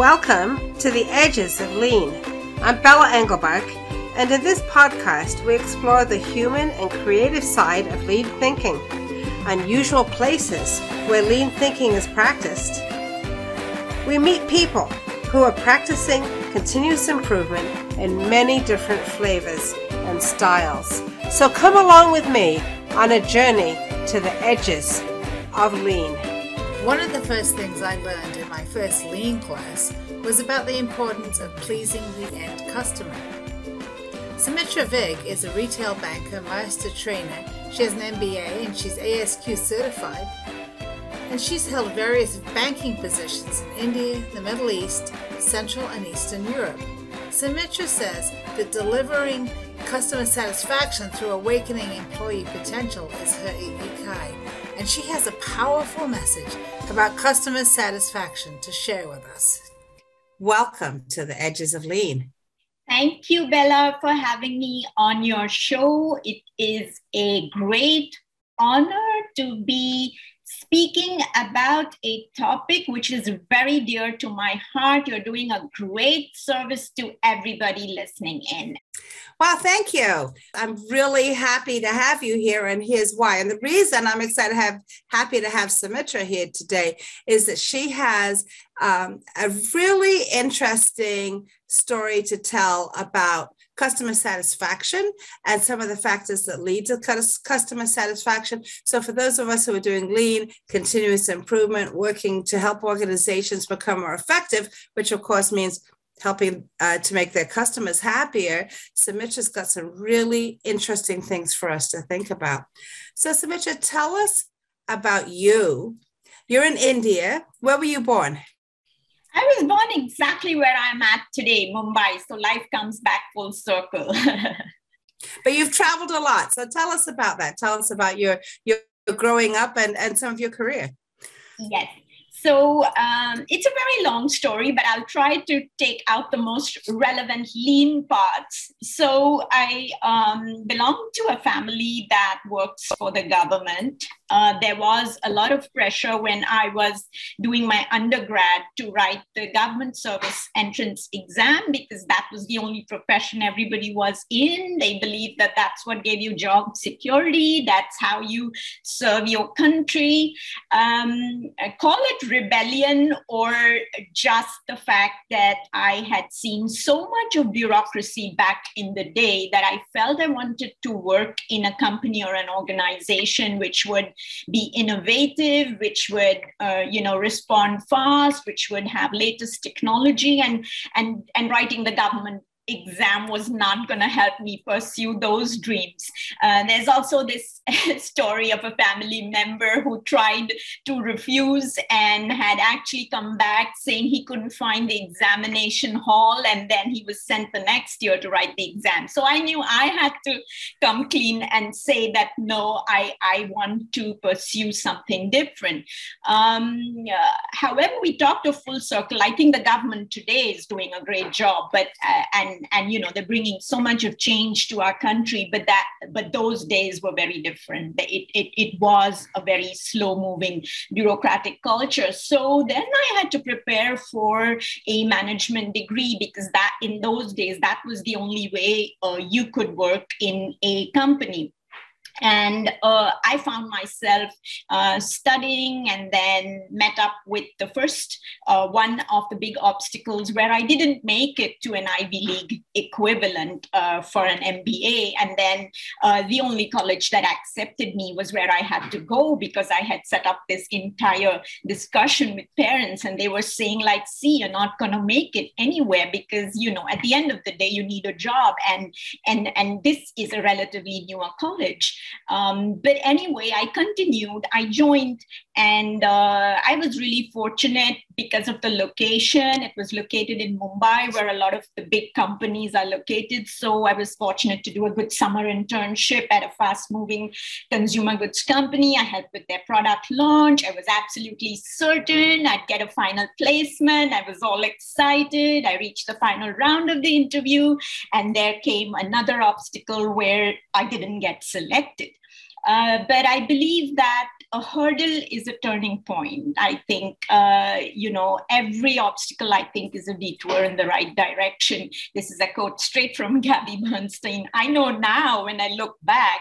Welcome to the Edges of Lean. I'm Bella Englebach, and in this podcast, we explore the human and creative side of lean thinking, unusual places where lean thinking is practiced. We meet people who are practicing continuous improvement in many different flavors and styles. So come along with me on a journey to the edges of lean. One of the first things I learned in my first lean class was about the importance of pleasing the end customer. Sumitra Vig is a retail banker, master trainer. She has an MBA and she's ASQ certified. And she's held various banking positions in India, the Middle East, Central and Eastern Europe. Sumitra says that delivering customer satisfaction through awakening employee potential is her ikigai and she has a powerful message about customer satisfaction to share with us. Welcome to the Edges of Lean. Thank you, Bella, for having me on your show. It is a great honor to be speaking about a topic which is very dear to my heart. You're doing a great service to everybody listening in. Well, thank you. I'm really happy to have you here, and here's why. And the reason I'm excited to have happy to have Sumitra here today is that she has um, a really interesting story to tell about customer satisfaction and some of the factors that lead to customer satisfaction. So, for those of us who are doing lean, continuous improvement, working to help organizations become more effective, which of course means helping uh, to make their customers happier, Sumitra's got some really interesting things for us to think about. So, Sumitra, tell us about you. You're in India. Where were you born? I was born exactly where I'm at today, Mumbai. So life comes back full circle. but you've traveled a lot. So tell us about that. Tell us about your your growing up and, and some of your career. Yes. So um, it's a very long story, but I'll try to take out the most relevant lean parts. So I um, belong to a family that works for the government. Uh, there was a lot of pressure when I was doing my undergrad to write the government service entrance exam because that was the only profession everybody was in. They believed that that's what gave you job security, that's how you serve your country. Um, call it rebellion or just the fact that I had seen so much of bureaucracy back in the day that I felt I wanted to work in a company or an organization which would be innovative, which would uh, you know respond fast, which would have latest technology, and and and writing the government exam was not going to help me pursue those dreams. Uh, there's also this story of a family member who tried to refuse and had actually come back saying he couldn't find the examination hall, and then he was sent the next year to write the exam. So I knew I had to come clean and say that no, I, I want to pursue something different. Um, uh, however, we talked a full circle. I think the government today is doing a great job, but uh, and and you know they're bringing so much of change to our country but that but those days were very different. It, it, it was a very slow moving bureaucratic culture. So then i had to prepare for a management degree because that in those days that was the only way uh, you could work in a company and uh, I found myself uh, studying and then met up with the first uh, one of the big obstacles where I didn't make it to an Ivy League equivalent uh, for an MBA. And then uh, the only college that accepted me was where I had to go because I had set up this entire discussion with parents. And they were saying, like, see, you're not going to make it anywhere because, you know, at the end of the day, you need a job. And, and, and this is a relatively newer college. Um, but anyway, I continued. I joined, and uh, I was really fortunate because of the location. It was located in Mumbai, where a lot of the big companies are located. So I was fortunate to do a good summer internship at a fast moving consumer goods company. I helped with their product launch. I was absolutely certain I'd get a final placement. I was all excited. I reached the final round of the interview, and there came another obstacle where I didn't get selected. Uh, but I believe that a hurdle is a turning point. I think, uh, you know, every obstacle, I think, is a detour in the right direction. This is a quote straight from Gabby Bernstein. I know now when I look back.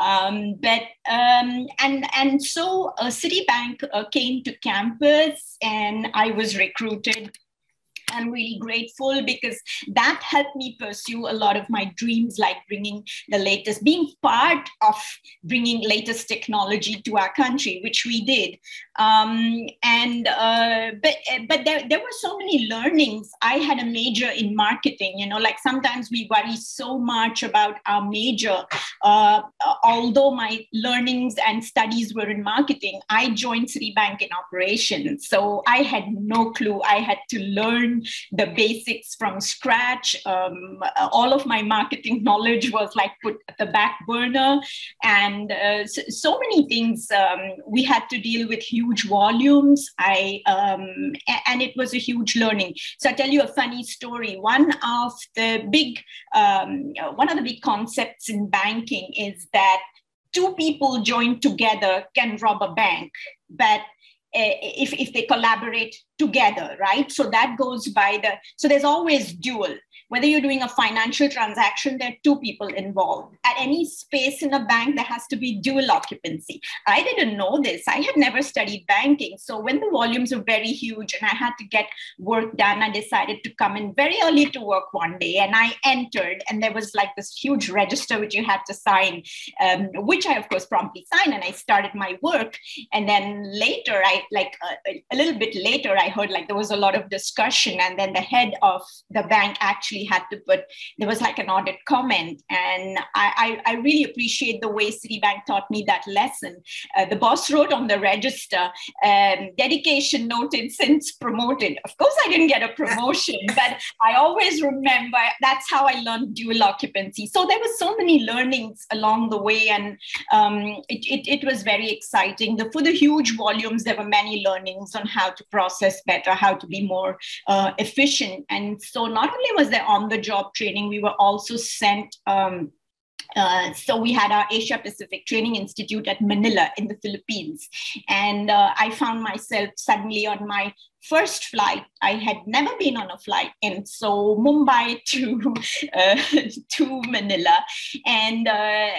Um, but, um, and, and so uh, Citibank uh, came to campus and I was recruited I'm really grateful because that helped me pursue a lot of my dreams, like bringing the latest, being part of bringing latest technology to our country, which we did. Um, and uh, but but there, there were so many learnings. I had a major in marketing. You know, like sometimes we worry so much about our major. Uh, although my learnings and studies were in marketing, I joined Citibank in operations, so I had no clue. I had to learn the basics from scratch. Um, all of my marketing knowledge was like put at the back burner. And uh, so, so, many things um, we had to deal with huge volumes. I um, and it was a huge learning. So I'll tell you a funny story. One of the big um, one of the big concepts in banking is that two people joined together can rob a bank, but uh, if, if they collaborate together, right? So that goes by the, so there's always dual whether you're doing a financial transaction, there are two people involved. At any space in a bank, there has to be dual occupancy. I didn't know this. I had never studied banking. So when the volumes were very huge and I had to get work done, I decided to come in very early to work one day. And I entered, and there was like this huge register which you had to sign, um, which I, of course, promptly signed. And I started my work. And then later, I like uh, a little bit later, I heard like there was a lot of discussion. And then the head of the bank actually had to put there was like an audit comment. And i i, I really appreciate the way citibank taught me that lesson. Uh, the boss wrote on the register um, dedication noted since promoted. Of course i didn't get a promotion but i always remember that's how i learned dual occupancy. So there were so many learnings along the way and um, it, it, it was very exciting. The, for the huge volumes there were many learnings on how to process better how to be more uh, efficient. And so not only was there on the job training, we were also sent. Um, uh, so we had our Asia Pacific Training Institute at Manila in the Philippines, and uh, I found myself suddenly on my first flight i had never been on a flight and so mumbai to uh, to manila. And uh,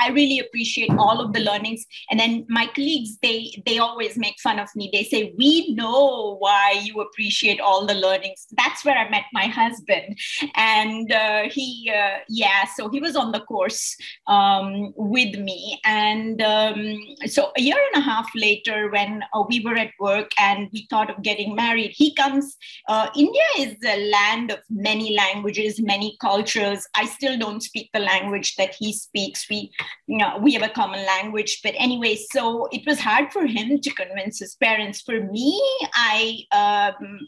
i really appreciate all of the learnings. And then my colleagues they they always make fun of me. They say we know why you appreciate all the learnings. That's where i met my husband. And uh, he uh, yeah so he was on the course um, with me. And um, so a year and a half later when uh, we were at work and we thought of getting getting married. He comes, uh, India is a land of many languages, many cultures. I still don't speak the language that he speaks. We, you know, we have a common language. But anyway, so it was hard for him to convince his parents. For me, I, um,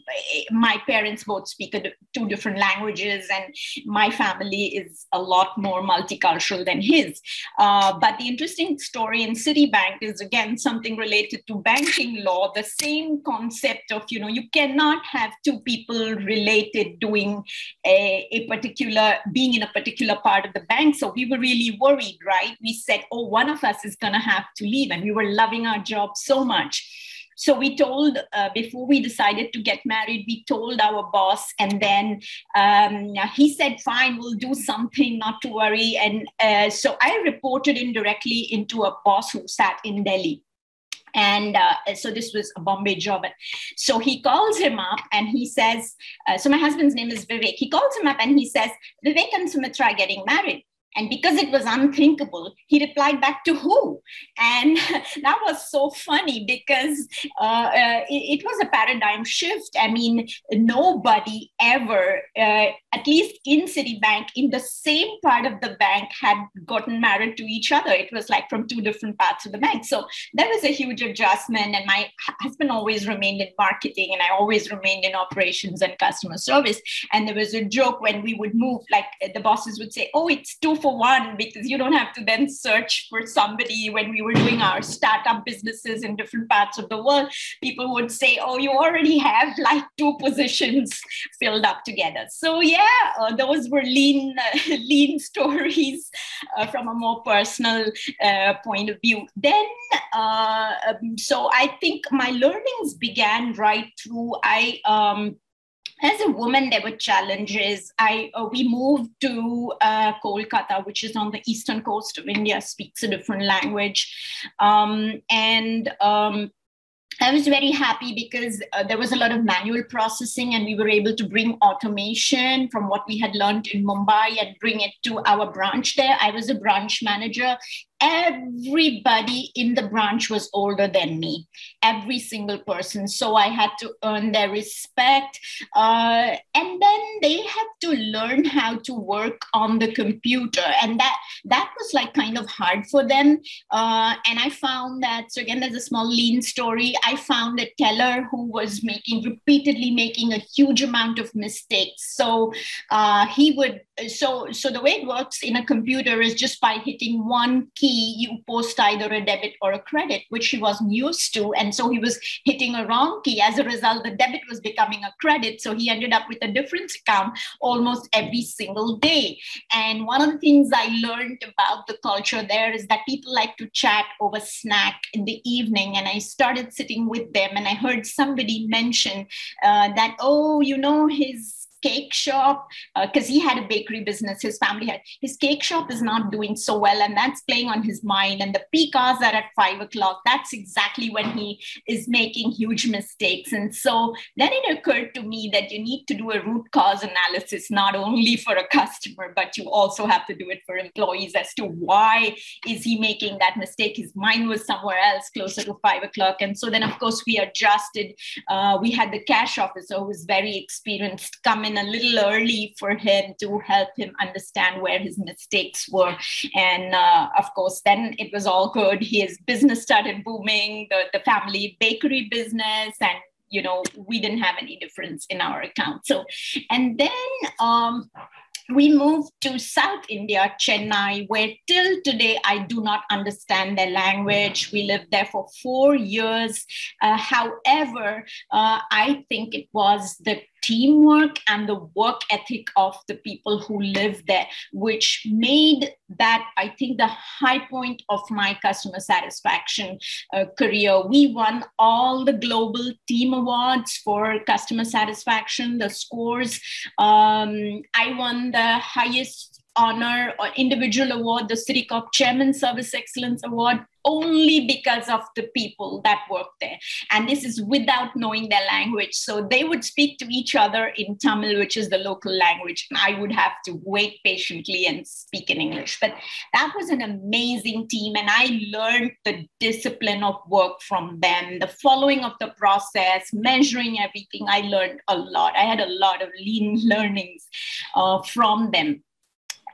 my parents both speak two different languages, and my family is a lot more multicultural than his. Uh, but the interesting story in Citibank is again something related to banking law, the same concept of of you know you cannot have two people related doing a, a particular being in a particular part of the bank. So we were really worried right? We said oh one of us is going to have to leave and we were loving our job so much. So we told uh, before we decided to get married we told our boss and then um, he said fine we'll do something not to worry. And uh, so i reported indirectly into a boss who sat in delhi and uh, so this was a bombay job. So he calls him up and he says uh, so my husband's name is vivek. He calls him up and he says vivek and sumitra are getting married and because it was unthinkable, he replied back to who? And that was so funny because uh, uh, it, it, was a paradigm shift. I mean, nobody ever, uh, at least in Citibank, in the same part of the bank, had gotten married to each other. It was like from two different parts of the bank. So that was a huge adjustment. And my husband always remained in marketing, and I always remained in operations and customer service. And there was a joke when we would move, like the bosses would say, Oh, it's too for one because you don't have to then search for somebody when we were doing our startup businesses in different parts of the world. People would say oh you already have like two positions filled up together. So yeah uh, those were lean uh, lean stories uh, from a more personal uh, point of view. Then uh, um, so i think my learnings began right through i um, as a woman, there were challenges. I uh, we moved to uh, Kolkata, which is on the eastern coast of India, speaks a different language, um, and um, I was very happy because uh, there was a lot of manual processing, and we were able to bring automation from what we had learned in Mumbai and bring it to our branch there. I was a branch manager, everybody in the branch was older than me every single person. So i had to earn their respect uh, and then they had to learn how to work on the computer. And that that was like kind of hard for them. Uh, and i found that so again there's a small lean story. I found a teller who was making repeatedly making a huge amount of mistakes. So uh, he would so so the way it works in a computer is just by hitting one key you post either a debit or a credit which he wasn't used to. And so he was hitting a wrong key. As a result the debit was becoming a credit. So he ended up with a different account almost every single day. And one of the things i learned about the culture there is that people like to chat over snack in the evening. And i started sitting with them and i heard somebody mention uh, that oh you know his cake shop because uh, he had a bakery business his family had his cake shop is not doing so well and that's playing on his mind and the peak hours are at five o'clock. That's exactly when he is making huge mistakes. And so then it occurred to me that you need to do a root cause analysis not only for a customer but you also have to do it for employees as to why is he making that mistake. His mind was somewhere else closer to five o'clock. And so then of course we adjusted uh, we had the cash officer who was very experienced come in a little early for him to help him understand where his mistakes were. And uh, of course, then it was all good. His business started booming, the, the family bakery business, and you know, we didn't have any difference in our account. So, and then um, we moved to South India, Chennai, where till today I do not understand their language. We lived there for four years. Uh, however, uh, I think it was the teamwork and the work ethic of the people who live there, which made that, I think, the high point of my customer satisfaction uh, career. We won all the global team awards for customer satisfaction, the scores. Um, I won the highest honor or individual award, the CitiCorp Chairman Service Excellence Award only because of the people that work there. And this is without knowing their language. So they would speak to each other in Tamil, which is the local language. And I would have to wait patiently and speak in English. But that was an amazing team. And I learned the discipline of work from them, the following of the process, measuring everything. I learned a lot. I had a lot of lean learnings uh, from them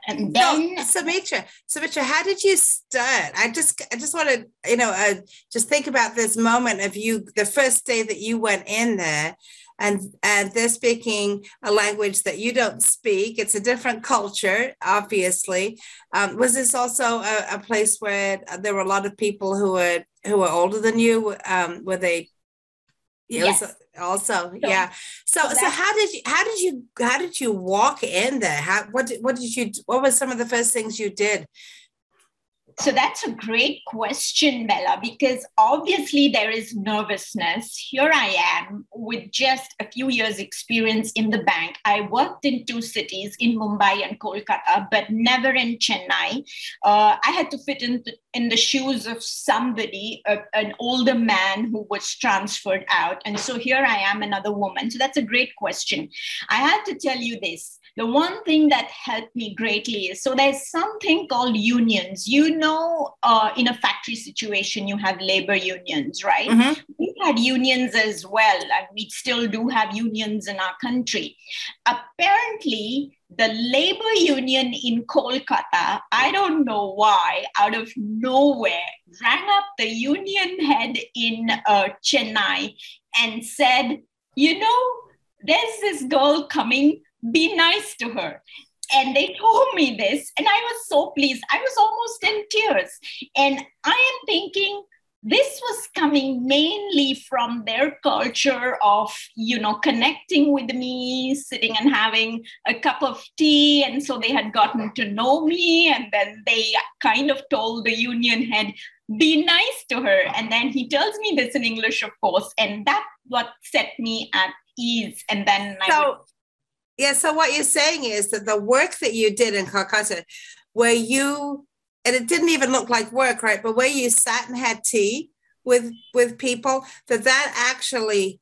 and then so, Sumitra, Sumitra, how did you start? I just I just want to, you know, uh, just think about this moment of you the first day that you went in there and and they're speaking a language that you don't speak. It's a different culture, obviously. Um, was this also a, a, place where there were a lot of people who were who were older than you? Um, were they? Yes. Also so, yeah. So so, so how did you how did you how did you walk in there? How what did, what did you what was some of the first things you did so that's a great question, Bella, because obviously there is nervousness. Here I am with just a few years' experience in the bank. I worked in two cities, in Mumbai and Kolkata, but never in Chennai. Uh, I had to fit in, in the shoes of somebody, an older man who was transferred out. And so here I am, another woman. So that's a great question. I have to tell you this the one thing that helped me greatly is so there's something called unions. You know, uh, in a factory situation, you have labor unions, right? Mm-hmm. We had unions as well, and we still do have unions in our country. Apparently, the labor union in Kolkata, I don't know why, out of nowhere, rang up the union head in uh, Chennai and said, you know, there's this girl coming be nice to her. And they told me this and i was so pleased. I was almost in tears. And i am thinking this was coming mainly from their culture of you know connecting with me sitting and having a cup of tea. And so they had gotten to know me and then they kind of told the union head be nice to her. And then he tells me this in english of course. And that what set me at ease. And then so would... yeah so what you're saying is that the work that you did in calcutta where you and it didn't even look like work, right? But where you sat and had tea with with people, that that actually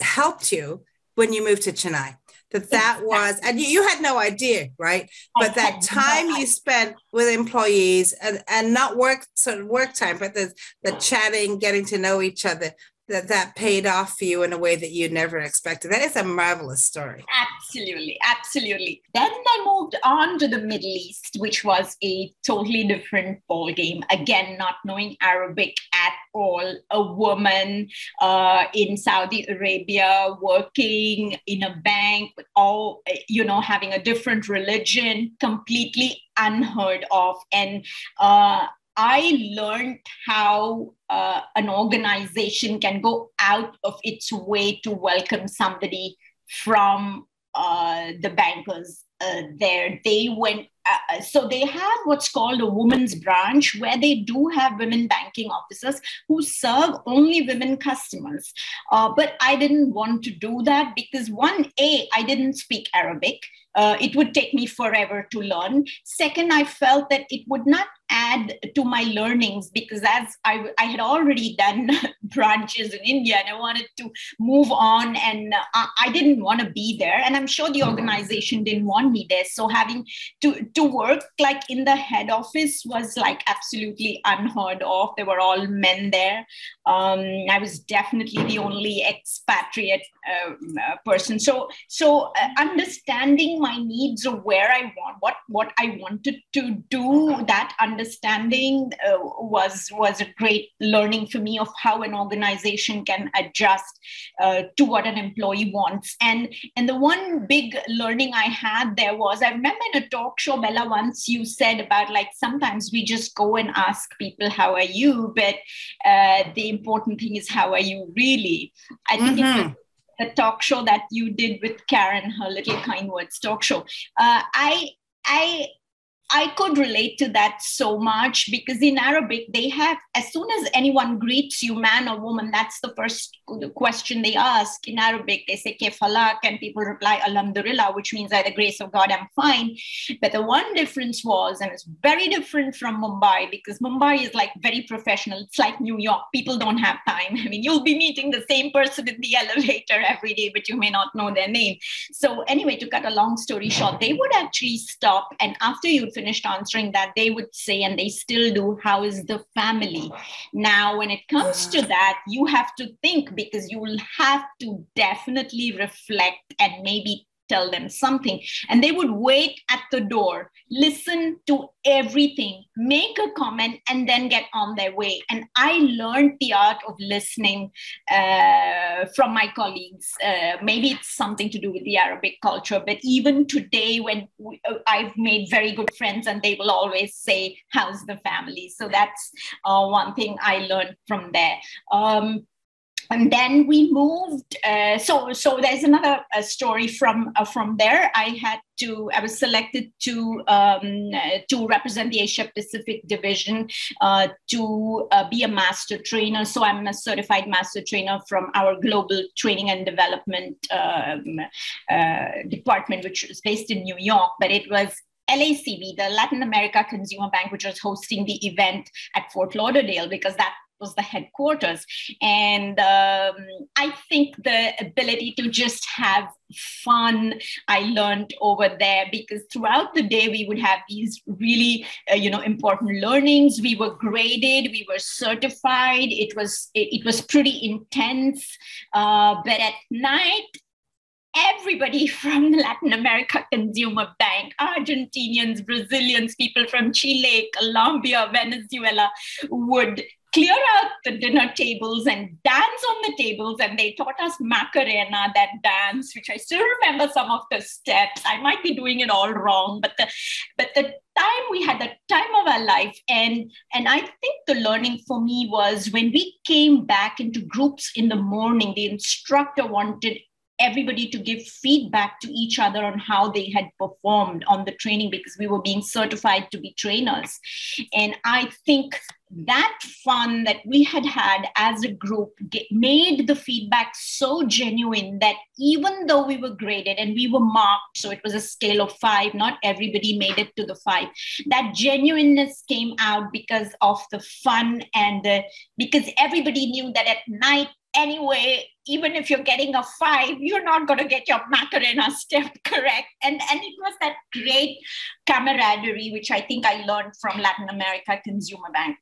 helped you when you moved to Chennai. That that was, and you, you had no idea, right? But that time you spent with employees and, and not work sort of work time, but the the chatting, getting to know each other, that that paid off for you in a way that you never expected. That is a marvelous story. Absolutely, absolutely. Then I moved on to the Middle East, which was a totally different ball game. Again, not knowing Arabic at all. A woman uh, in Saudi Arabia working in a bank all, you know, having a different religion, completely unheard of, and. Uh, I learned how uh, an organization can go out of its way to welcome somebody from uh, the bankers uh, there. They went, uh, so they have what's called a women's branch where they do have women banking officers who serve only women customers. Uh, but I didn't want to do that because, one, A, I didn't speak Arabic. Uh, it would take me forever to learn. Second, I felt that it would not add to my learnings because as I, I had already done branches in India and I wanted to move on and I, I didn't want to be there. And I'm sure the organization didn't want me there. So having to, to work like in the head office was like absolutely unheard of. There were all men there. Um, I was definitely the only expatriate uh, uh person. So, so uh, understanding my needs of where I want, what, what I wanted to do, that understanding uh, was was a great learning for me of how an organization can adjust uh, to what an employee wants. And and the one big learning i had there was i remember in a talk show bella once you said about like sometimes we just go and ask people how are you? But uh, the important thing is how are you really? I think mm-hmm. The talk show that you did with Karen, her little kind words talk show. Uh, I I I could relate to that so much because in Arabic, they have, as soon as anyone greets you, man or woman, that's the first question they ask. In Arabic, they say, Kefalak, and people reply, Alhamdulillah, which means, by the grace of God, I'm fine. But the one difference was, and it's very different from Mumbai because Mumbai is like very professional. It's like New York. People don't have time. I mean, you'll be meeting the same person in the elevator every day, but you may not know their name. So, anyway, to cut a long story short, they would actually stop, and after you finished answering that, they would say, and they still do, how is the family? Now, when it comes to that, you have to think because you will have to definitely reflect and maybe tell them something. And they would wait at the door, listen to everything, make a comment, and then get on their way. And I learned the art of listening uh, from my colleagues. Uh, maybe it's something to do with the Arabic culture, but even today, when we, uh, I've made very good friends, and they will always say, How's the family? So that's uh, one thing I learned from there. Um, and then we moved uh, so so there's another uh, story from uh, from there. I had to i was selected to um, to represent the asia pacific division uh, to uh, be a master trainer. So i'm a certified master trainer from our global training and development um, uh, department which is based in new york but it was LACB, the Latin America Consumer Bank, which was hosting the event at Fort Lauderdale, because that was the headquarters. And um, I think the ability to just have fun I learned over there because throughout the day we would have these really uh, you know important learnings. We were graded, we were certified. It was it, it was pretty intense. Uh, but at night everybody from the Latin America Consumer Bank, Argentinians, Brazilians, people from Chile, Colombia, Venezuela would clear out the dinner tables and dance on the tables. And they taught us Macarena, that dance, which I still remember some of the steps. I might be doing it all wrong, but the but the time we had the time of our life and and i think the learning for me was when we came back into groups in the morning the instructor wanted everybody to give feedback to each other on how they had performed on the training because we were being certified to be trainers. And I think that fun that we had had as a group get, made the feedback so genuine that even though we were graded and we were marked, so it was a scale of five, not everybody made it to the five, that genuineness came out because of the fun and the, because everybody knew that at night anyway, even if you're getting a five, you're not going to get your Macarena step correct. And, and it was that great camaraderie, which I think I learned from Latin America Consumer Bank.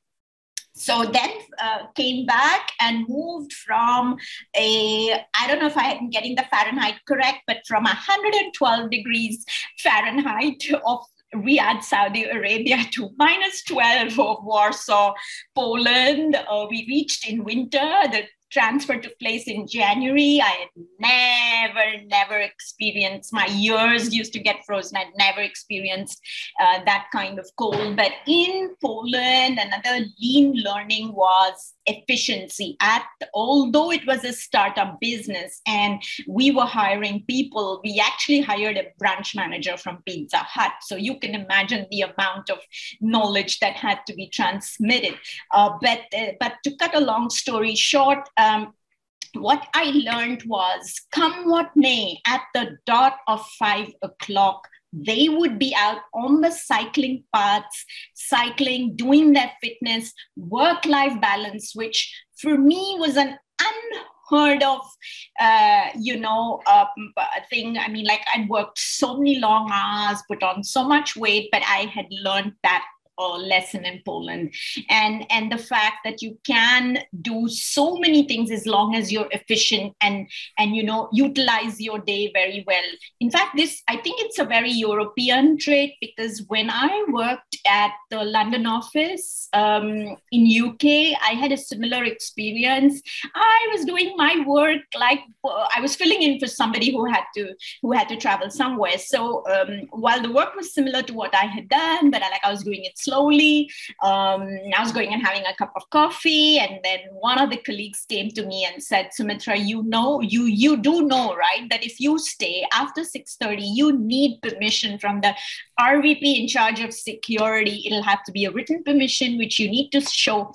So then uh, came back and moved from a, I don't know if I'm getting the Fahrenheit correct, but from 112 degrees Fahrenheit of Riyadh, Saudi Arabia to minus 12 of Warsaw, Poland. Uh, we reached in winter. The transfer took place in January. I had never, never experienced, my ears used to get frozen. I'd never experienced uh, that kind of cold. But in Poland, another lean learning was efficiency. At although it was a startup business and we were hiring people, we actually hired a branch manager from Pizza Hut. So you can imagine the amount of knowledge that had to be transmitted. Uh, but uh, but to cut a long story short. Um, what I learned was come what may, at the dot of five o'clock, they would be out on the cycling paths, cycling, doing their fitness, work life balance, which for me was an unheard of, uh, you know, um, thing. I mean, like I'd worked so many long hours, put on so much weight, but I had learned that uh, lesson in Poland, and and the fact that you can do so many things as long as you're efficient and and you know utilize your day very well. In fact, this I think it's a very European trait because when I worked at the London office um, in UK, I had a similar experience. I was doing my work like uh, I was filling in for somebody who had to who had to travel somewhere. So um, while the work was similar to what I had done, but I, like I was doing it slowly. Um, I was going and having a cup of coffee, and then one of the colleagues came to me and said, "Sumitra, you know, you you do know, right, that if you stay after six thirty, you need permission from the RVP in charge of security. It'll have to be a written permission, which you need to show."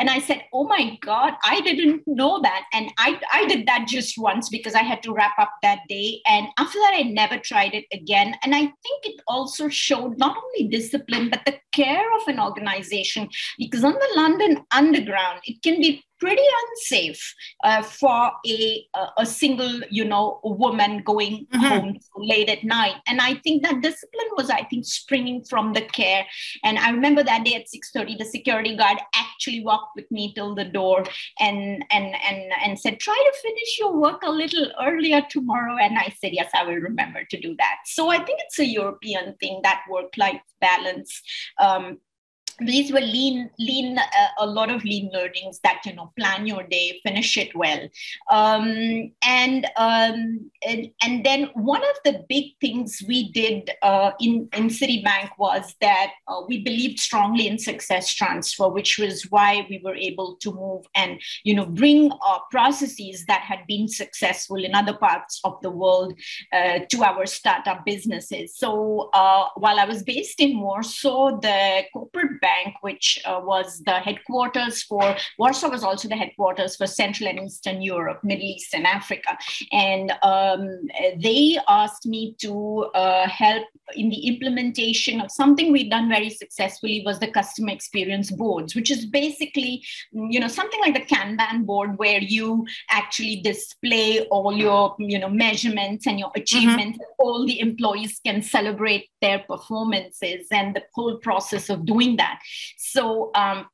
And I said, Oh my God, I didn't know that. And I, I did that just once because I had to wrap up that day. And after that, I never tried it again. And I think it also showed not only discipline, but the care of an organization. Because on the London Underground, it can be pretty unsafe uh, for a, a single you know woman going mm-hmm. home late at night. And i think that discipline was i think springing from the care. And i remember that day at 6.30 the security guard actually walked with me till the door and and and and said try to finish your work a little earlier tomorrow. And i said yes i will remember to do that. So i think it's a european thing that work life balance um, these were lean lean uh, a lot of lean learnings that you know plan your day finish it well. Um, and, um, and and then one of the big things we did uh, in in citibank was that uh, we believed strongly in success transfer which was why we were able to move and you know bring processes that had been successful in other parts of the world uh, to our startup businesses. So uh, while i was based in warsaw the corporate bank Bank, which uh, was the headquarters for Warsaw, was also the headquarters for Central and Eastern Europe, Middle East, and Africa. And um, they asked me to uh, help in the implementation of something we'd done very successfully was the customer experience boards, which is basically, you know, something like the Kanban board where you actually display all your, you know, measurements and your mm-hmm. achievements. Mm-hmm. All the employees can celebrate their performances and the whole process of doing that. So um,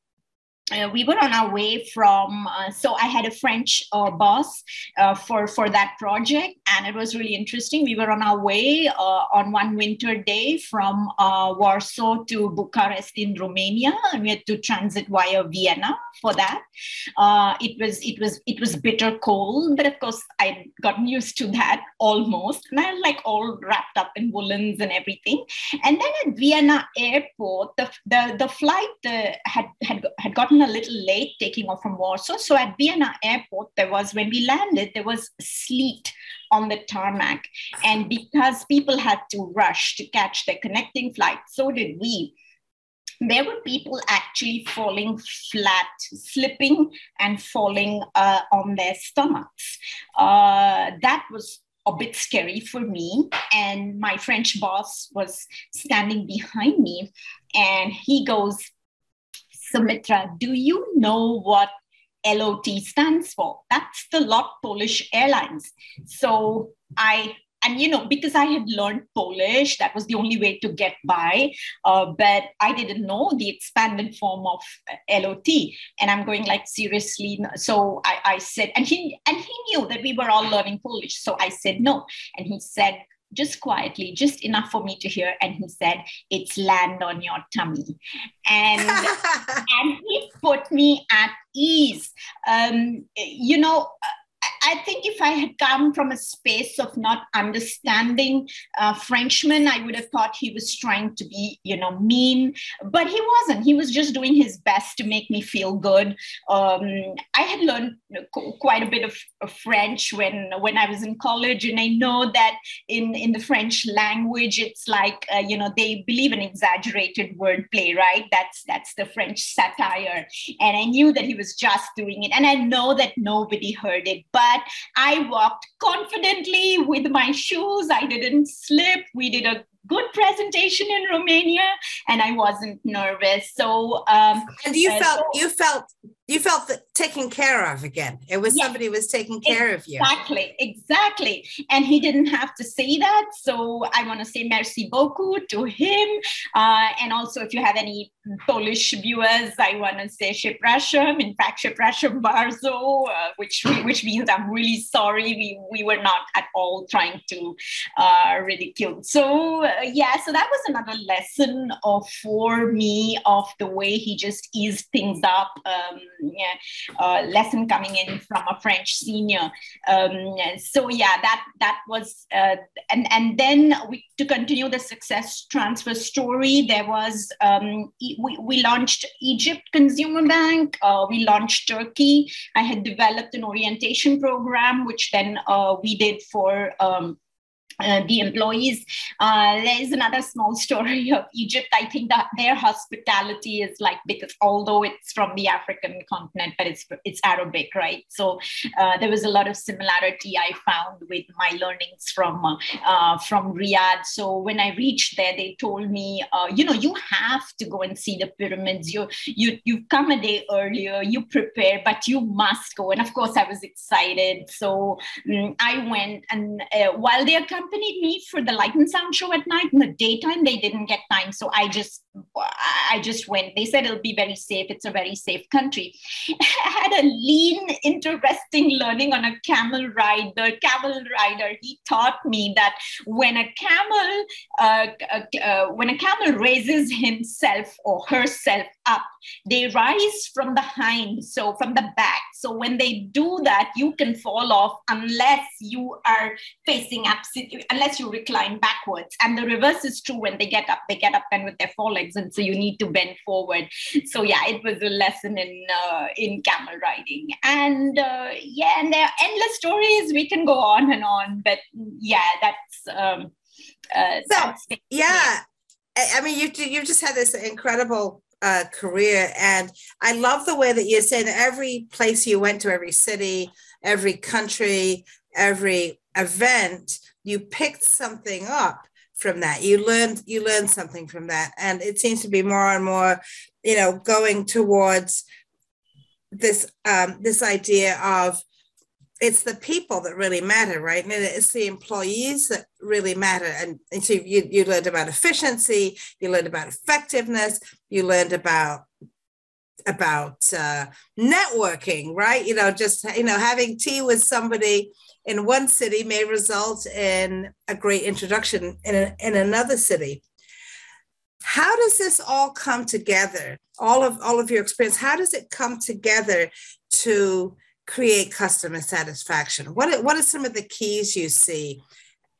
uh, we were on our way from uh, so i had a french uh, boss uh, for for that project and it was really interesting. We were on our way uh, on one winter day from uh, warsaw to bucharest in romania and we had to transit via vienna for that. It was it was it was bitter cold but of course i gotten used to that almost and i was like all wrapped up in woolens and everything. And then at vienna airport the the, the flight had had had gotten gotten a little late taking off from Warsaw. So at Vienna airport, there was, when we landed, there was sleet on the tarmac. And because people had to rush to catch their connecting flight, so did we. There were people actually falling flat, slipping and falling uh, on their stomachs. Uh, that was a bit scary for me. And my French boss was standing behind me and he goes, Sumitra, do you know what LOT stands for? That's the Lot Polish Airlines. So I and you know because i had learned polish that was the only way to get by uh, but i didn't know the expanded form of lot and i'm going like seriously so I, I said and he and he knew that we were all learning polish so i said no and he said just quietly, just enough for me to hear. And he said, It's land on your tummy. And, and he put me at ease. Um, you know, I think if I had come from a space of not understanding uh, Frenchman, I would have thought he was trying to be, you know, mean. But he wasn't. He was just doing his best to make me feel good. Um, I had learned quite a bit of, French when when I was in college, and I know that in in the French language, it's like uh, you know they believe in exaggerated wordplay, right? That's that's the French satire, and I knew that he was just doing it, and I know that nobody heard it but I walked confidently with my shoes. I didn't slip. We did a good presentation in Romania and I wasn't nervous. So um, and you felt you felt you felt that taken care of again. It was yes, somebody was taking care exactly, of you. Exactly, exactly. And he didn't have to say that. So I want to say merci beaucoup to him. Uh, and also, if you have any Polish viewers, I want to say przepraszam. In fact, przepraszam bardzo, uh, which which means I'm really sorry. We we were not at all trying to uh, ridicule. So uh, yeah, so that was another lesson of for me of the way he just eased things up. Um, uh, lesson coming in from a French senior. Um, so yeah, that that was uh, and and then we to continue the success transfer story. There was um, we we launched Egypt Consumer Bank. Uh, we launched Turkey. I had developed an orientation program, which then uh, we did for. Um, uh, the employees. Uh, there is another small story of Egypt. I think that their hospitality is like because although it's from the African continent, but it's it's Arabic, right? So uh, there was a lot of similarity I found with my learnings from uh, uh, from Riyadh. So when I reached there, they told me, you know, you have to go and see the pyramids. You you you come a day earlier, you prepare, but you must go. And of course, I was excited. So um, I went, and while they're coming accompanied me for the light and sound show at night. In the daytime, they didn't get time, so I just I just went. They said it'll be very safe. It's a very safe country. I had a lean, interesting learning on a camel ride. The camel rider he taught me that when a camel uh, uh, uh, when a camel raises himself or herself up, they rise from the hind, so from the back. So when they do that, you can fall off unless you are facing unless you recline backwards. And the reverse is true when they get up. They get up then with their forelegs, and so you need to bend forward. So yeah, it was a lesson in uh, in camel riding, and uh, yeah, and there are endless stories. We can go on and on, but yeah, that's um, uh, so that's, yeah. I mean, you you've just had this incredible uh, career. And I love the way that you're saying every place you went to, every city, every country, every event, you picked something up from that. You learned you learned something from that, and it seems to be more and more, you know, going towards this um, this idea of it's the people that really matter, right? And it's the employees that really matter. And, and so you, you learned about efficiency, you learned about effectiveness, you learned about about uh, networking, right? You know, just you know, having tea with somebody in one city may result in a great introduction in, a, in another city. How does this all come together? All of all of your experience, how does it come together to create customer satisfaction? What, what are some of the keys you see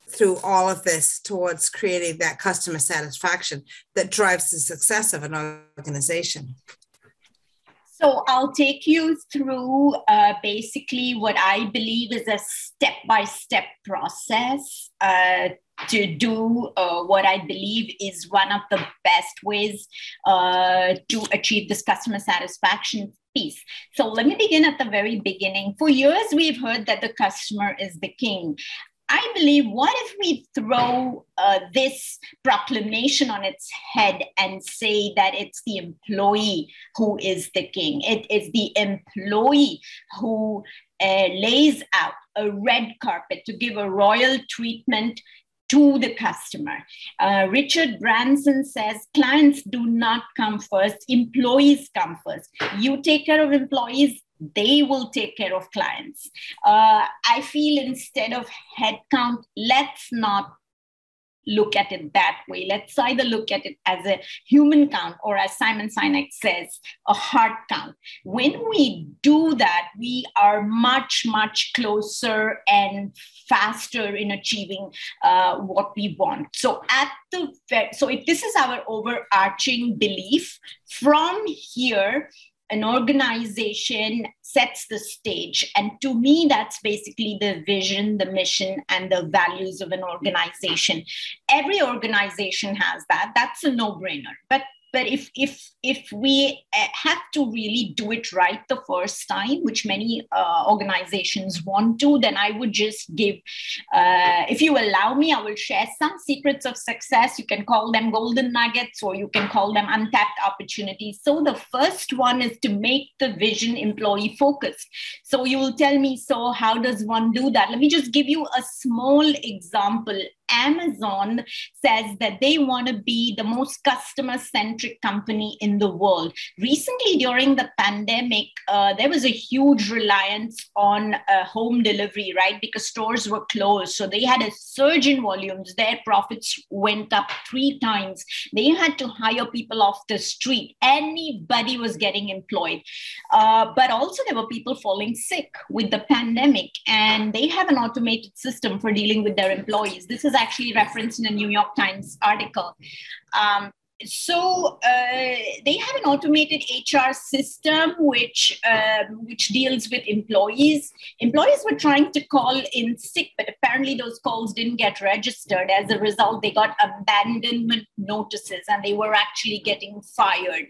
through all of this towards creating that customer satisfaction that drives the success of an organization? So I'll take you through uh, basically what I believe is a step by step process uh, to do uh, what I believe is one of the best ways uh, to achieve this customer satisfaction piece. So let me begin at the very beginning. For years, we've heard that the customer is the king. I believe what if we throw uh, this proclamation on its head and say that it's the employee who is the king? It is the employee who uh, lays out a red carpet to give a royal treatment to the customer. Uh, Richard Branson says clients do not come first, employees come first. You take care of employees, they will take care of clients. Uh, I feel instead of headcount, let's not look at it that way. Let's either look at it as a human count or, as Simon Sinek says, a heart count. When we do that, we are much, much closer and faster in achieving uh, what we want. So, at the so if this is our overarching belief, from here an organization sets the stage. And to me, that's basically the vision, the mission, and the values of an organization. Every organization has that. That's a no brainer. But but if if if we uh, have to really do it right the first time which many uh, organizations want to then i would just give uh, if you allow me i will share some secrets of success. You can call them golden nuggets or you can call them untapped opportunities. So the first one is to make the vision employee focused. So you will tell me so how does one do that? Let me just give you a small example Amazon says that they want to be the most customer centric company in the world. Recently, during the pandemic, uh, there was a huge reliance on uh, home delivery, right? Because stores were closed. So they had a surge in volumes. Their profits went up three times. They had to hire people off the street. Anybody was getting employed. Uh, but also, there were people falling sick with the pandemic, and they have an automated system for dealing with their employees. This is actually referenced in a New York Times article. Um, so uh, they have an automated HR system which um, which deals with employees. Employees were trying to call in sick, but apparently those calls didn't get registered. As a result, they got abandonment notices, and they were actually getting fired.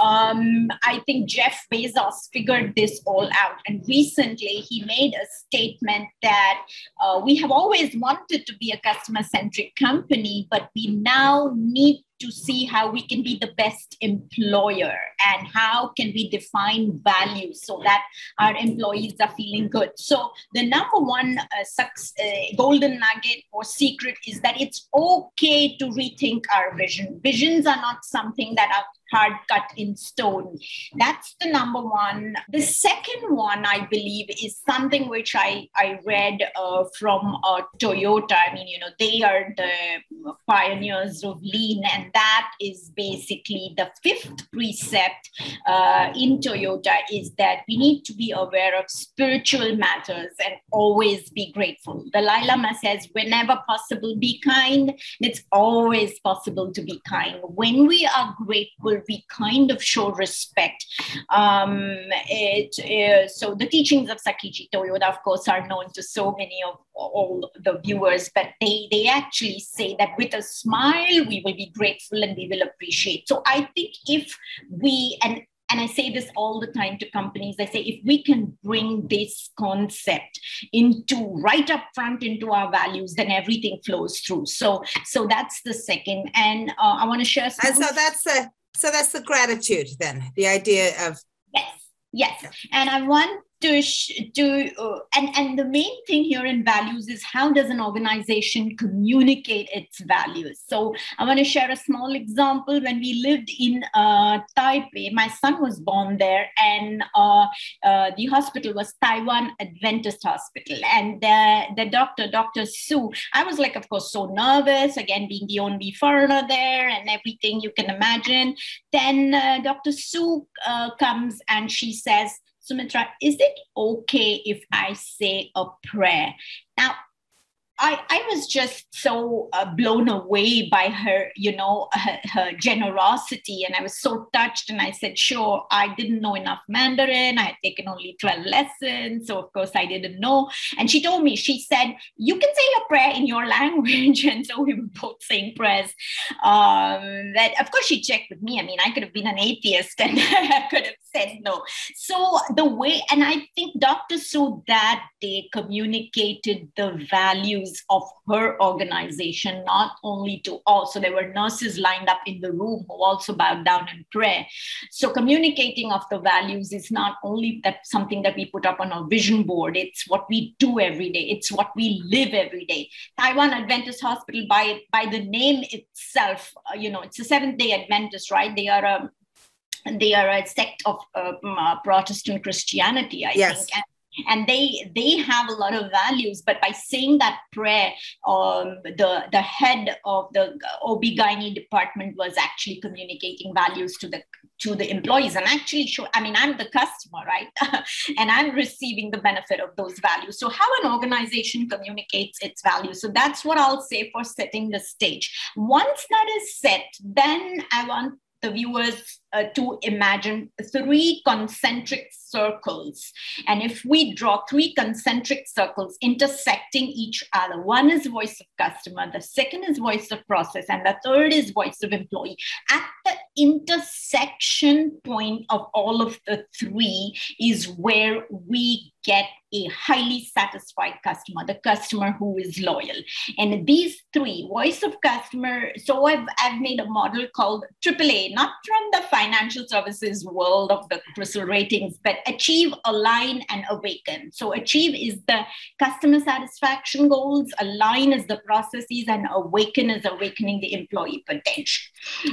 Um, I think Jeff Bezos figured this all out, and recently he made a statement that uh, we have always wanted to be a customer centric company, but we now need to see how we can be the best employer and how can we define values so that our employees are feeling good. So the number one uh, success, uh, golden nugget or secret is that it's okay to rethink our vision. Visions are not something that are hard cut in stone. That's the number one. The second one, I believe, is something which I, I read uh, from uh, Toyota. I mean, you know, they are the pioneers of lean, and that is basically the fifth precept uh, in Toyota is that we need to be aware of spiritual matters and always be grateful. The Lama says, whenever possible, be kind. It's always possible to be kind. When we are grateful, we kind of show respect. Um, it, uh, so the teachings of Sakichi Toyoda, of course, are known to so many of all the viewers, but they, they actually say that with a smile, we will be grateful and we will appreciate. So I think if we, and and I say this all the time to companies. I say if we can bring this concept into right up front into our values, then everything flows through. So so that's the second, and uh, I want to share. Some- and so that's a so that's the gratitude then, the idea of yes, yes. And I want to to uh, and and the main thing here in values is how does an organization communicate its values? So i want to share a small example. When we lived in uh, taipei my son was born there and uh, uh the hospital was taiwan adventist hospital. And the, the doctor dr su i was like of course so nervous again being the only foreigner there and everything you can imagine. Then uh, dr su uh, comes and she says Sumitra, is it okay if I say a prayer? Now, I, I was just so uh, blown away by her, you know, her, her, generosity. And I was so touched. And I said, sure, I didn't know enough Mandarin. I had taken only 12 lessons. So, of course, I didn't know. And she told me, she said, you can say your prayer in your language. And so we were both saying prayers. Um, that, of course, she checked with me. I mean, I could have been an atheist and I could have said no. So, the way, and I think Dr. Su that day communicated the values of her organization, not only to all. So there were nurses lined up in the room who also bowed down in prayer. So communicating of the values is not only that something that we put up on our vision board, it's what we do every day, it's what we live every day. Taiwan Adventist Hospital, by, by the name itself, uh, you know, it's a Seventh day Adventist, right? They are a they are a sect of uh, Protestant Christianity, I yes. think. And and they they have a lot of values but by saying that prayer um, the the head of the OB-GYN department was actually communicating values to the to the employees. And actually show i mean i'm the customer right? And i'm receiving the benefit of those values. So how an organization communicates its values. So that's what i'll say for setting the stage. Once that is set then i want the viewers uh, to imagine three concentric circles. And if we draw three concentric circles intersecting each other, one is voice of customer, the second is voice of process, and the third is voice of employee. At the intersection point of all of the three is where we get a highly satisfied customer, the customer who is loyal. And these three, voice of customer, so I've, I've made a model called AAA, not from the financial services world of the CRISIL ratings, but achieve, align, and awaken. So achieve is the customer satisfaction goals, align is the processes, and awaken is awakening the employee potential.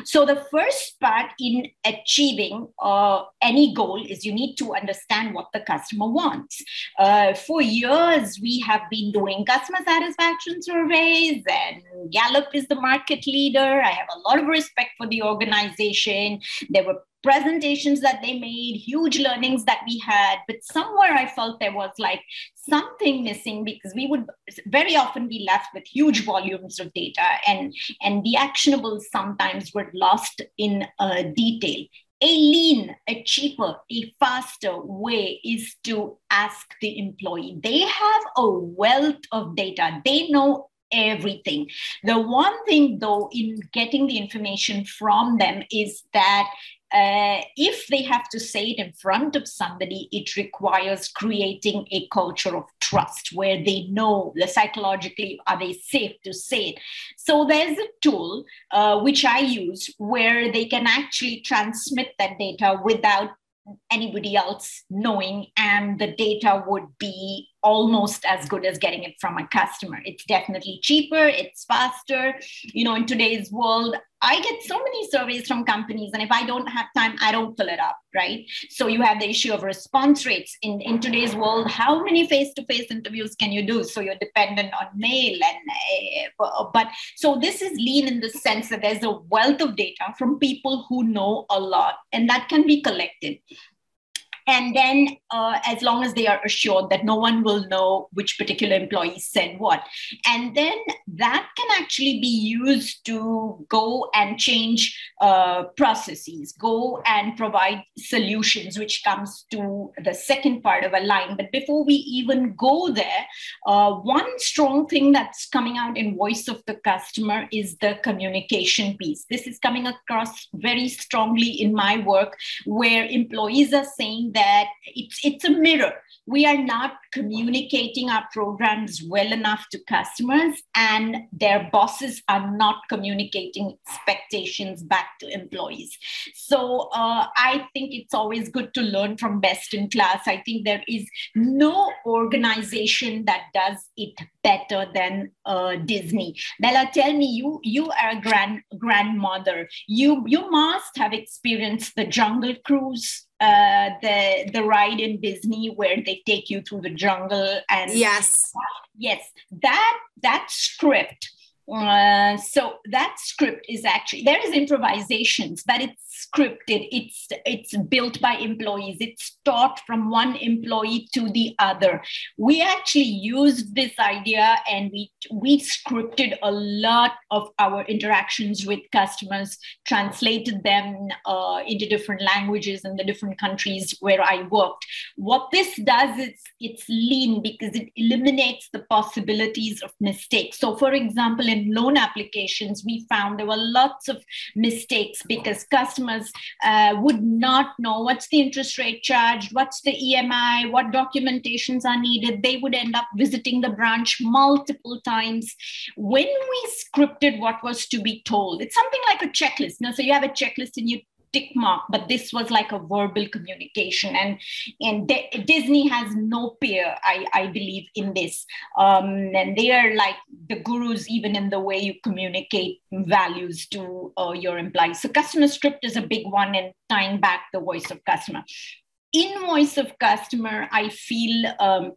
So the first part in achieving uh, any goal is you need to understand what the customer wants. Uh, for years, we have been doing customer satisfaction surveys, and Gallup is the market leader. I have a lot of respect for the organization. There were presentations that they made, huge learnings that we had, but somewhere I felt there was like something missing because we would very often be left with huge volumes of data and, and the actionables sometimes were lost in uh, detail. A lean, a cheaper, a faster way is to ask the employee. They have a wealth of data. They know everything. The one thing, though, in getting the information from them is that uh, if they have to say it in front of somebody, it requires creating a culture of trust where they know the psychologically are they safe to say it. So there's a tool uh, which I use where they can actually transmit that data without anybody else knowing and the data would be almost as good as getting it from a customer. It's definitely cheaper it's faster. You know in today's world i get so many surveys from companies and if i don't have time i don't fill it up right? So you have the issue of response rates. In in today's world how many face-to-face interviews can you do? So you're dependent on mail and uh, but so this is lean in the sense that there's a wealth of data from people who know a lot and that can be collected and then, uh, as long as they are assured that no one will know which particular employee said what. And then that can actually be used to go and change uh, processes, go and provide solutions, which comes to the second part of align. But before we even go there, uh, one strong thing that's coming out in voice of the customer is the communication piece. This is coming across very strongly in my work, where employees are saying that it's it's a mirror. We are not communicating our programs well enough to customers and their bosses are not communicating expectations back to employees. So uh, i think it's always good to learn from best in class. I think there is no organization that does it better than uh, disney. Bella tell me you you are a grand grandmother. You you must have experienced the jungle cruise uh, the the ride in Disney where they take you through the jungle and yes, yes, that that script uh, so that script is actually there is improvisations but it's scripted it's it's built by employees. It's taught from one employee to the other. We actually used this idea and we we scripted a lot of our interactions with customers translated them uh, into different languages in the different countries where i worked. What this does is it's lean because it eliminates the possibilities of mistakes. So for example in loan applications, we found there were lots of mistakes because customers uh, would not know what's the interest rate charged, what's the EMI, what documentations are needed. They would end up visiting the branch multiple times. When we scripted what was to be told, it's something like a checklist. You know, so you have a checklist and you tick mark but this was like a verbal communication. And and D- disney has no peer i i believe in this. Um and they are like the gurus even in the way you communicate values to uh, your employees. So customer script is a big one and tying back the voice of customer. In voice of customer i feel um,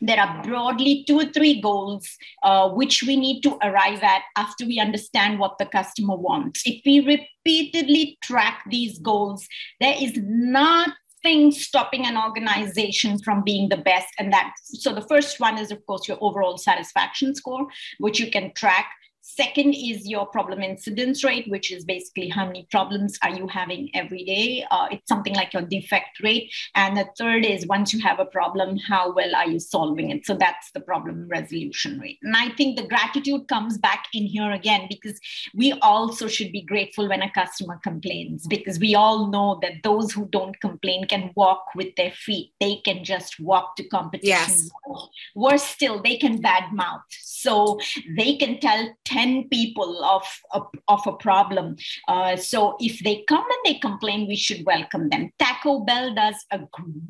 there are broadly two or three goals uh, which we need to arrive at after we understand what the customer wants. If we repeatedly track these goals, there is nothing stopping an organization from being the best. And that, so the first one is, of course, your overall satisfaction score, which you can track. Second is your problem incidence rate, which is basically how many problems are you having every day. Uh, it's something like your defect rate. And the third is once you have a problem, how well are you solving it? So that's the problem resolution rate. And I think the gratitude comes back in here again because we also should be grateful when a customer complains because we all know that those who don't complain can walk with their feet. They can just walk to competition. Yes. Worse still, they can badmouth. So they can tell 10 people of, of, of a problem. Uh, so if they come and they complain, we should welcome them. Taco Bell does a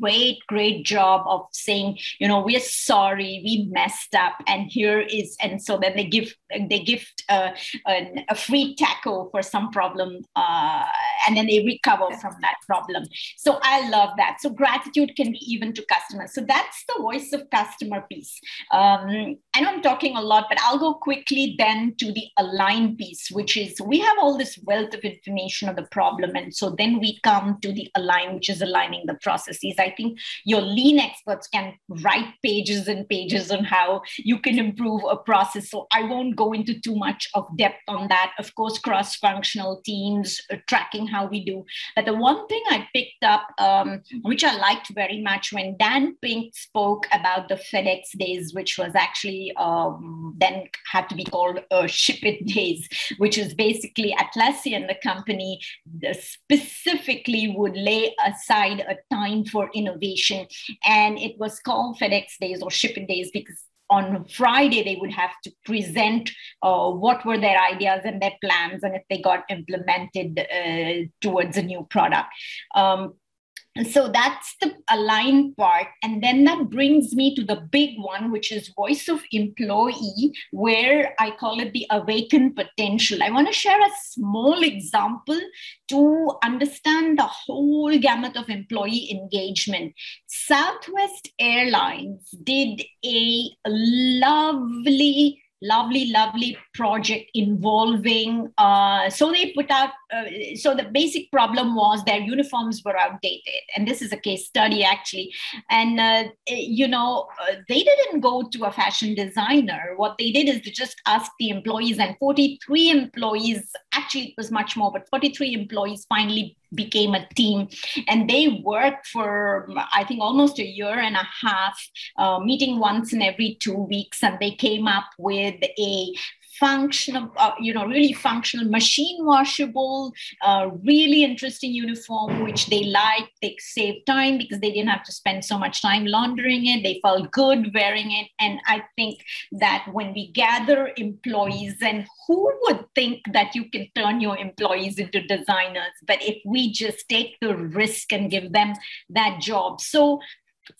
great, great job of saying, you know, we're sorry, we messed up, and here is, and so then they give they gift uh, a, a, free taco for some problem, uh, and then they recover from that problem. So I love that. So gratitude can be even to customers. So that's the voice of customer piece. Um, I know I'm talking a lot, but I'll go quickly then to the align piece, which is we have all this wealth of information of the problem. And so then we come to the align, which is aligning the processes. I think your lean experts can write pages and pages on how you can improve a process. So I won't go into too much of depth on that. Of course, cross functional teams, uh, tracking how we do. But the one thing I picked up, um, which I liked very much when Dan Pink spoke about the FedEx days, which was actually um, then had to be called Ship It Days, which is basically Atlassian, the company, specifically would lay aside a time for innovation. And it was called FedEx Days or Ship It Days because on Friday they would have to present uh, what were their ideas and their plans and if they got implemented uh, towards a new product. Um, so that's the align part. And then that brings me to the big one, which is voice of employee, where I call it the awakened potential. I want to share a small example to understand the whole gamut of employee engagement. Southwest Airlines did a lovely lovely, lovely project involving. Uh, so they put out. Uh, so the basic problem was their uniforms were outdated, and this is a case study actually. And uh, you know, uh, they didn't go to a fashion designer. What they did is to just ask the employees, and 43 employees. Actually, it was much more, but 43 employees finally became a team. And they worked for i think almost a year and a half uh, meeting once in every two weeks. And they came up with a functional, uh, you know, really functional, machine washable, uh, really interesting uniform, which they liked. They saved time because they didn't have to spend so much time laundering it. They felt good wearing it. And I think that when we gather employees, and who would think that you can turn your employees into designers? But if we just take the risk and give them that job. So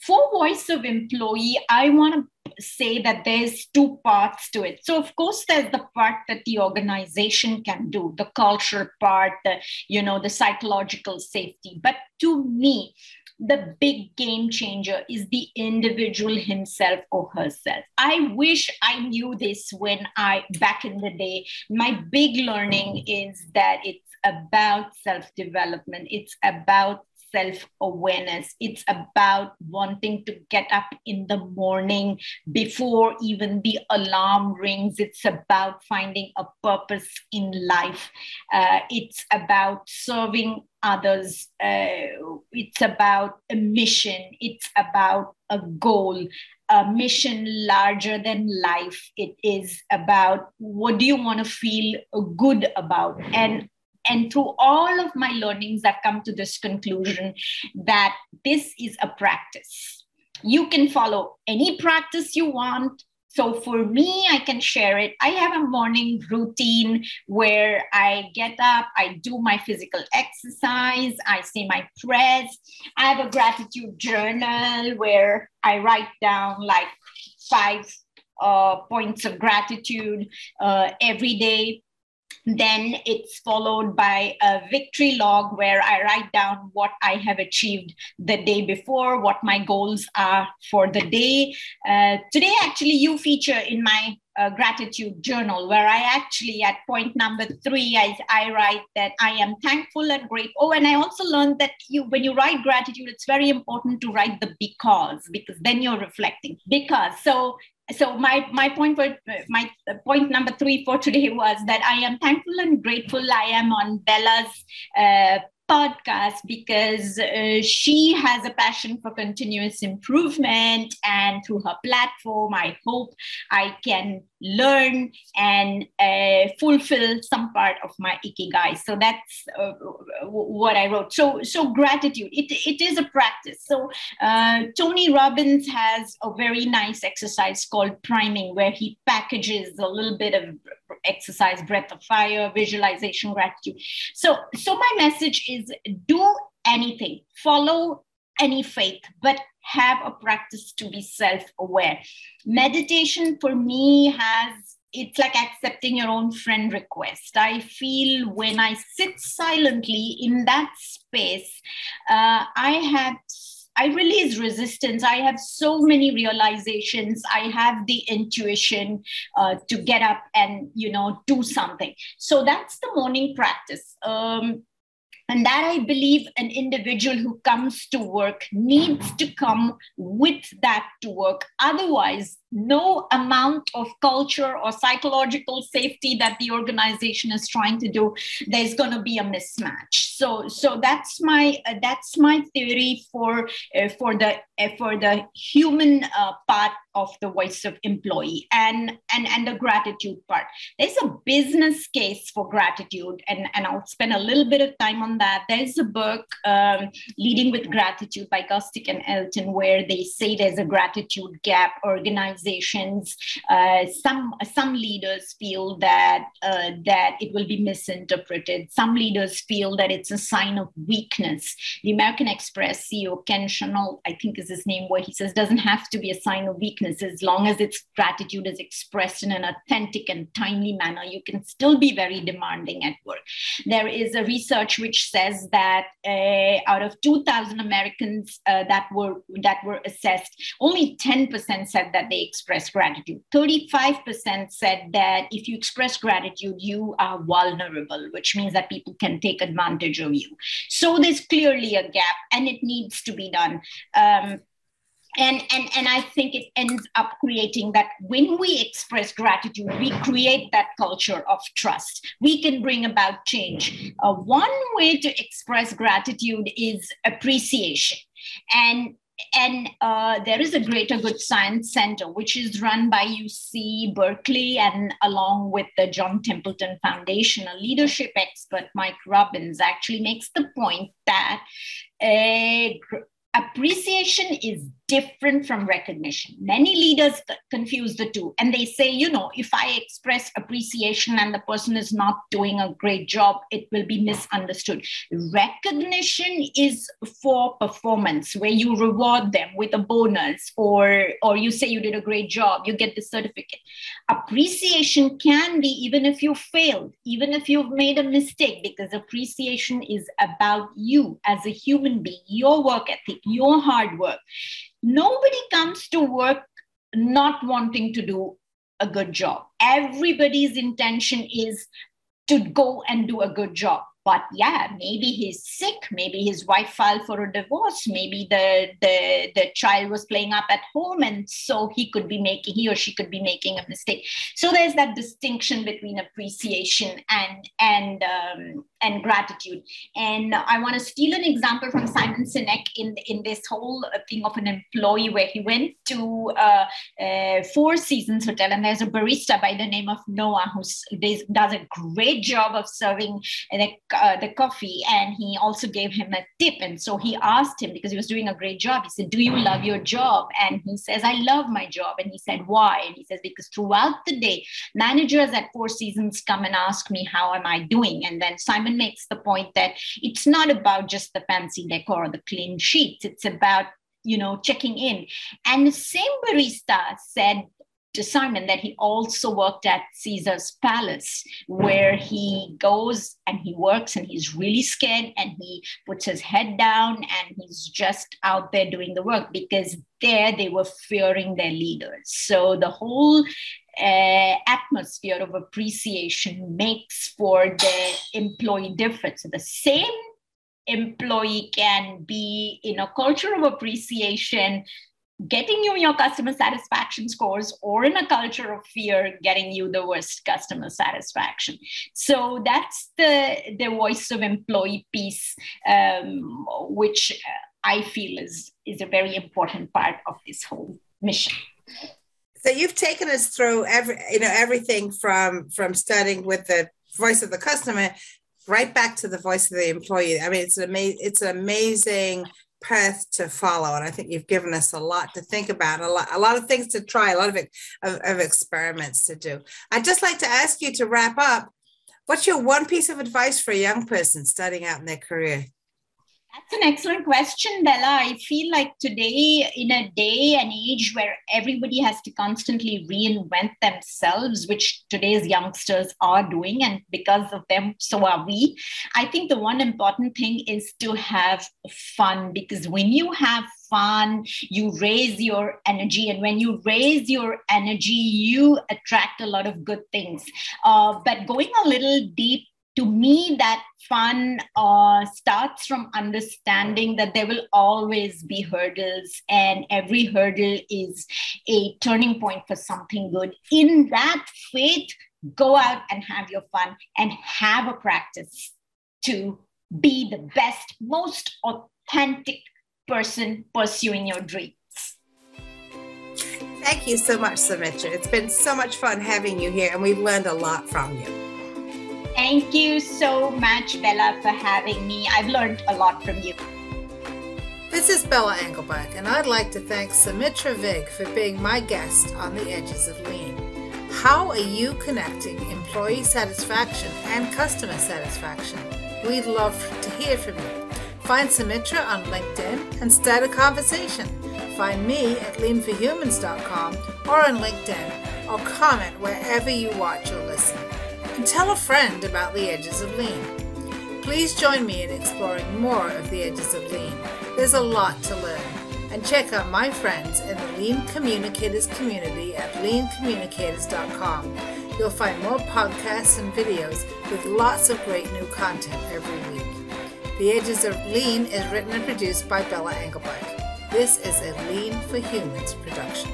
for voice of employee, I want to say that there's two parts to it. So, of course, there's the part that the organization can do, the cultural part, the, you know, the psychological safety. But to me, the big game changer is the individual himself or herself. I wish I knew this when I, back in the day, my big learning is that it's about self development, it's about self awareness. It's about wanting to get up in the morning before even the alarm rings. It's about finding a purpose in life. Uh, it's about serving others. Uh, it's about a mission. It's about a goal, a mission larger than life. It is about what do you want to feel good about? And and through all of my learnings, I've come to this conclusion that this is a practice. You can follow any practice you want. So for me, I can share it. I have a morning routine where I get up, I do my physical exercise, I say my prayers. I have a gratitude journal where I write down like five uh, points of gratitude uh, every day then it's followed by a victory log where I write down what I have achieved the day before, what my goals are for the day. Uh, today, actually, you feature in my uh, gratitude journal where I actually, at point number three, I, I write that I am thankful and grateful. Oh, and I also learned that you, when you write gratitude, it's very important to write the because because then you're reflecting. Because so so my my point for my point number three for today was that I am thankful and grateful I am on Bella's uh, podcast because uh, she has a passion for continuous improvement and through her platform i hope i can learn and uh, fulfill some part of my ikigai. So that's uh, what i wrote. So so gratitude. It, it is a practice. So uh, tony robbins has a very nice exercise called priming where he packages a little bit of exercise breath of fire visualization gratitude. So so my message is do anything. Follow any faith. But have a practice to be self aware. Meditation for me has it's like accepting your own friend request. I feel when I sit silently in that space, uh, I have I release resistance. I have so many realizations. I have the intuition uh, to get up and you know do something. So that's the morning practice. Um, and that I believe an individual who comes to work needs to come with that to work. Otherwise, no amount of culture or psychological safety that the organization is trying to do, there's going to be a mismatch. So, so that's my uh, that's my theory for uh, for the uh, for the human uh, part of the voice of employee and and and the gratitude part there's a business case for gratitude and and i'll spend a little bit of time on that there's a book um, leading with gratitude by gostick and elton where they say there's a gratitude gap organizations uh, some some leaders feel that uh, that it will be misinterpreted. Some leaders feel that it's a sign of weakness. The american express ceo ken chenault i think is his name where he says doesn't have to be a sign of weakness. Weakness, as long as its gratitude is expressed in an authentic and timely manner, you can still be very demanding at work. There is a research which says that uh, out of 2,000 Americans uh, that were that were assessed, only 10% said that they expressed gratitude. 35% said that if you express gratitude, you are vulnerable, which means that people can take advantage of you. So there's clearly a gap, and it needs to be done. Um, and and and i think it ends up creating that when we express gratitude we create that culture of trust we can bring about change uh, one way to express gratitude is appreciation and and uh, there is a Greater Good Science Center, which is run by UC Berkeley and along with the John Templeton Foundation. A leadership expert, Mike Robbins, actually makes the point that a appreciation is different from recognition. Many leaders confuse the two and they say, you know, if I express appreciation and the person is not doing a great job, it will be misunderstood. Recognition is for performance, where you reward them with a bonus or, or you say you did a great job, you get the certificate. Appreciation can be even if you failed, even if you've made a mistake, because appreciation is about you as a human being, your work ethic, your hard work nobody comes to work not wanting to do a good job. Everybody's intention is to go and do a good job but yeah maybe he's sick maybe his wife filed for a divorce maybe the, the the child was playing up at home and so he could be making he or she could be making a mistake. So there's that distinction between appreciation and and um, and gratitude. And i want to steal an example from simon sinek in in this whole thing of an employee where he went to uh, uh, four seasons hotel and there's a barista by the name of noah who does a great job of serving the uh, the coffee and he also gave him a tip. And so he asked him because he was doing a great job he said do you love your job? And he says i love my job. And he said why? And he says because throughout the day managers at four seasons come and ask me how am i doing? And then simon makes the point that it's not about just the fancy decor or the clean sheets. It's about you know checking in. And the same barista said to Simon that he also worked at Caesar's Palace, where he goes and he works and he's really scared and he puts his head down and he's just out there doing the work because there they were fearing their leaders. So the whole uh, atmosphere of appreciation makes for the employee difference. So the same employee can be in a culture of appreciation getting you your customer satisfaction scores or in a culture of fear getting you the worst customer satisfaction. So that's the the voice of employee piece um, which i feel is is a very important part of this whole mission. So you've taken us through every you know everything from from starting with the voice of the customer right back to the voice of the employee. I mean it's an amazing it's an amazing path to follow. And I think you've given us a lot to think about, a lot, a lot of things to try, a lot of, of, of experiments to do. I'd just like to ask you to wrap up. What's your one piece of advice for a young person starting out in their career? That's an excellent question, Bella. I feel like today, in a day and age where everybody has to constantly reinvent themselves, which today's youngsters are doing, and because of them, so are we. I think the one important thing is to have fun because when you have fun, you raise your energy. And when you raise your energy, you attract a lot of good things. Uh, but going a little deep to me, that fun uh, starts from understanding that there will always be hurdles, and every hurdle is a turning point for something good. In that faith, go out and have your fun and have a practice to be the best, most authentic person pursuing your dreams. Thank you so much, Sumitra. It's been so much fun having you here, and we've learned a lot from you. Thank you so much, Bella, for having me. I've learned a lot from you. This is Bella Englebach, and I'd like to thank Sumitra Vig for being my guest on the edges of lean. How are you connecting employee satisfaction and customer satisfaction? We'd love to hear from you. Find Sumitra on LinkedIn and start a conversation. Find me at leanforhumans.com or on LinkedIn or comment wherever you watch or listen and tell a friend about the edges of lean. Please join me in exploring more of the edges of lean. There's a lot to learn. And check out my friends in the Lean Communicators community at leancommunicators.com. You'll find more podcasts and videos with lots of great new content every week. The Edges of Lean is written and produced by Bella Englebach. This is a Lean for Humans production.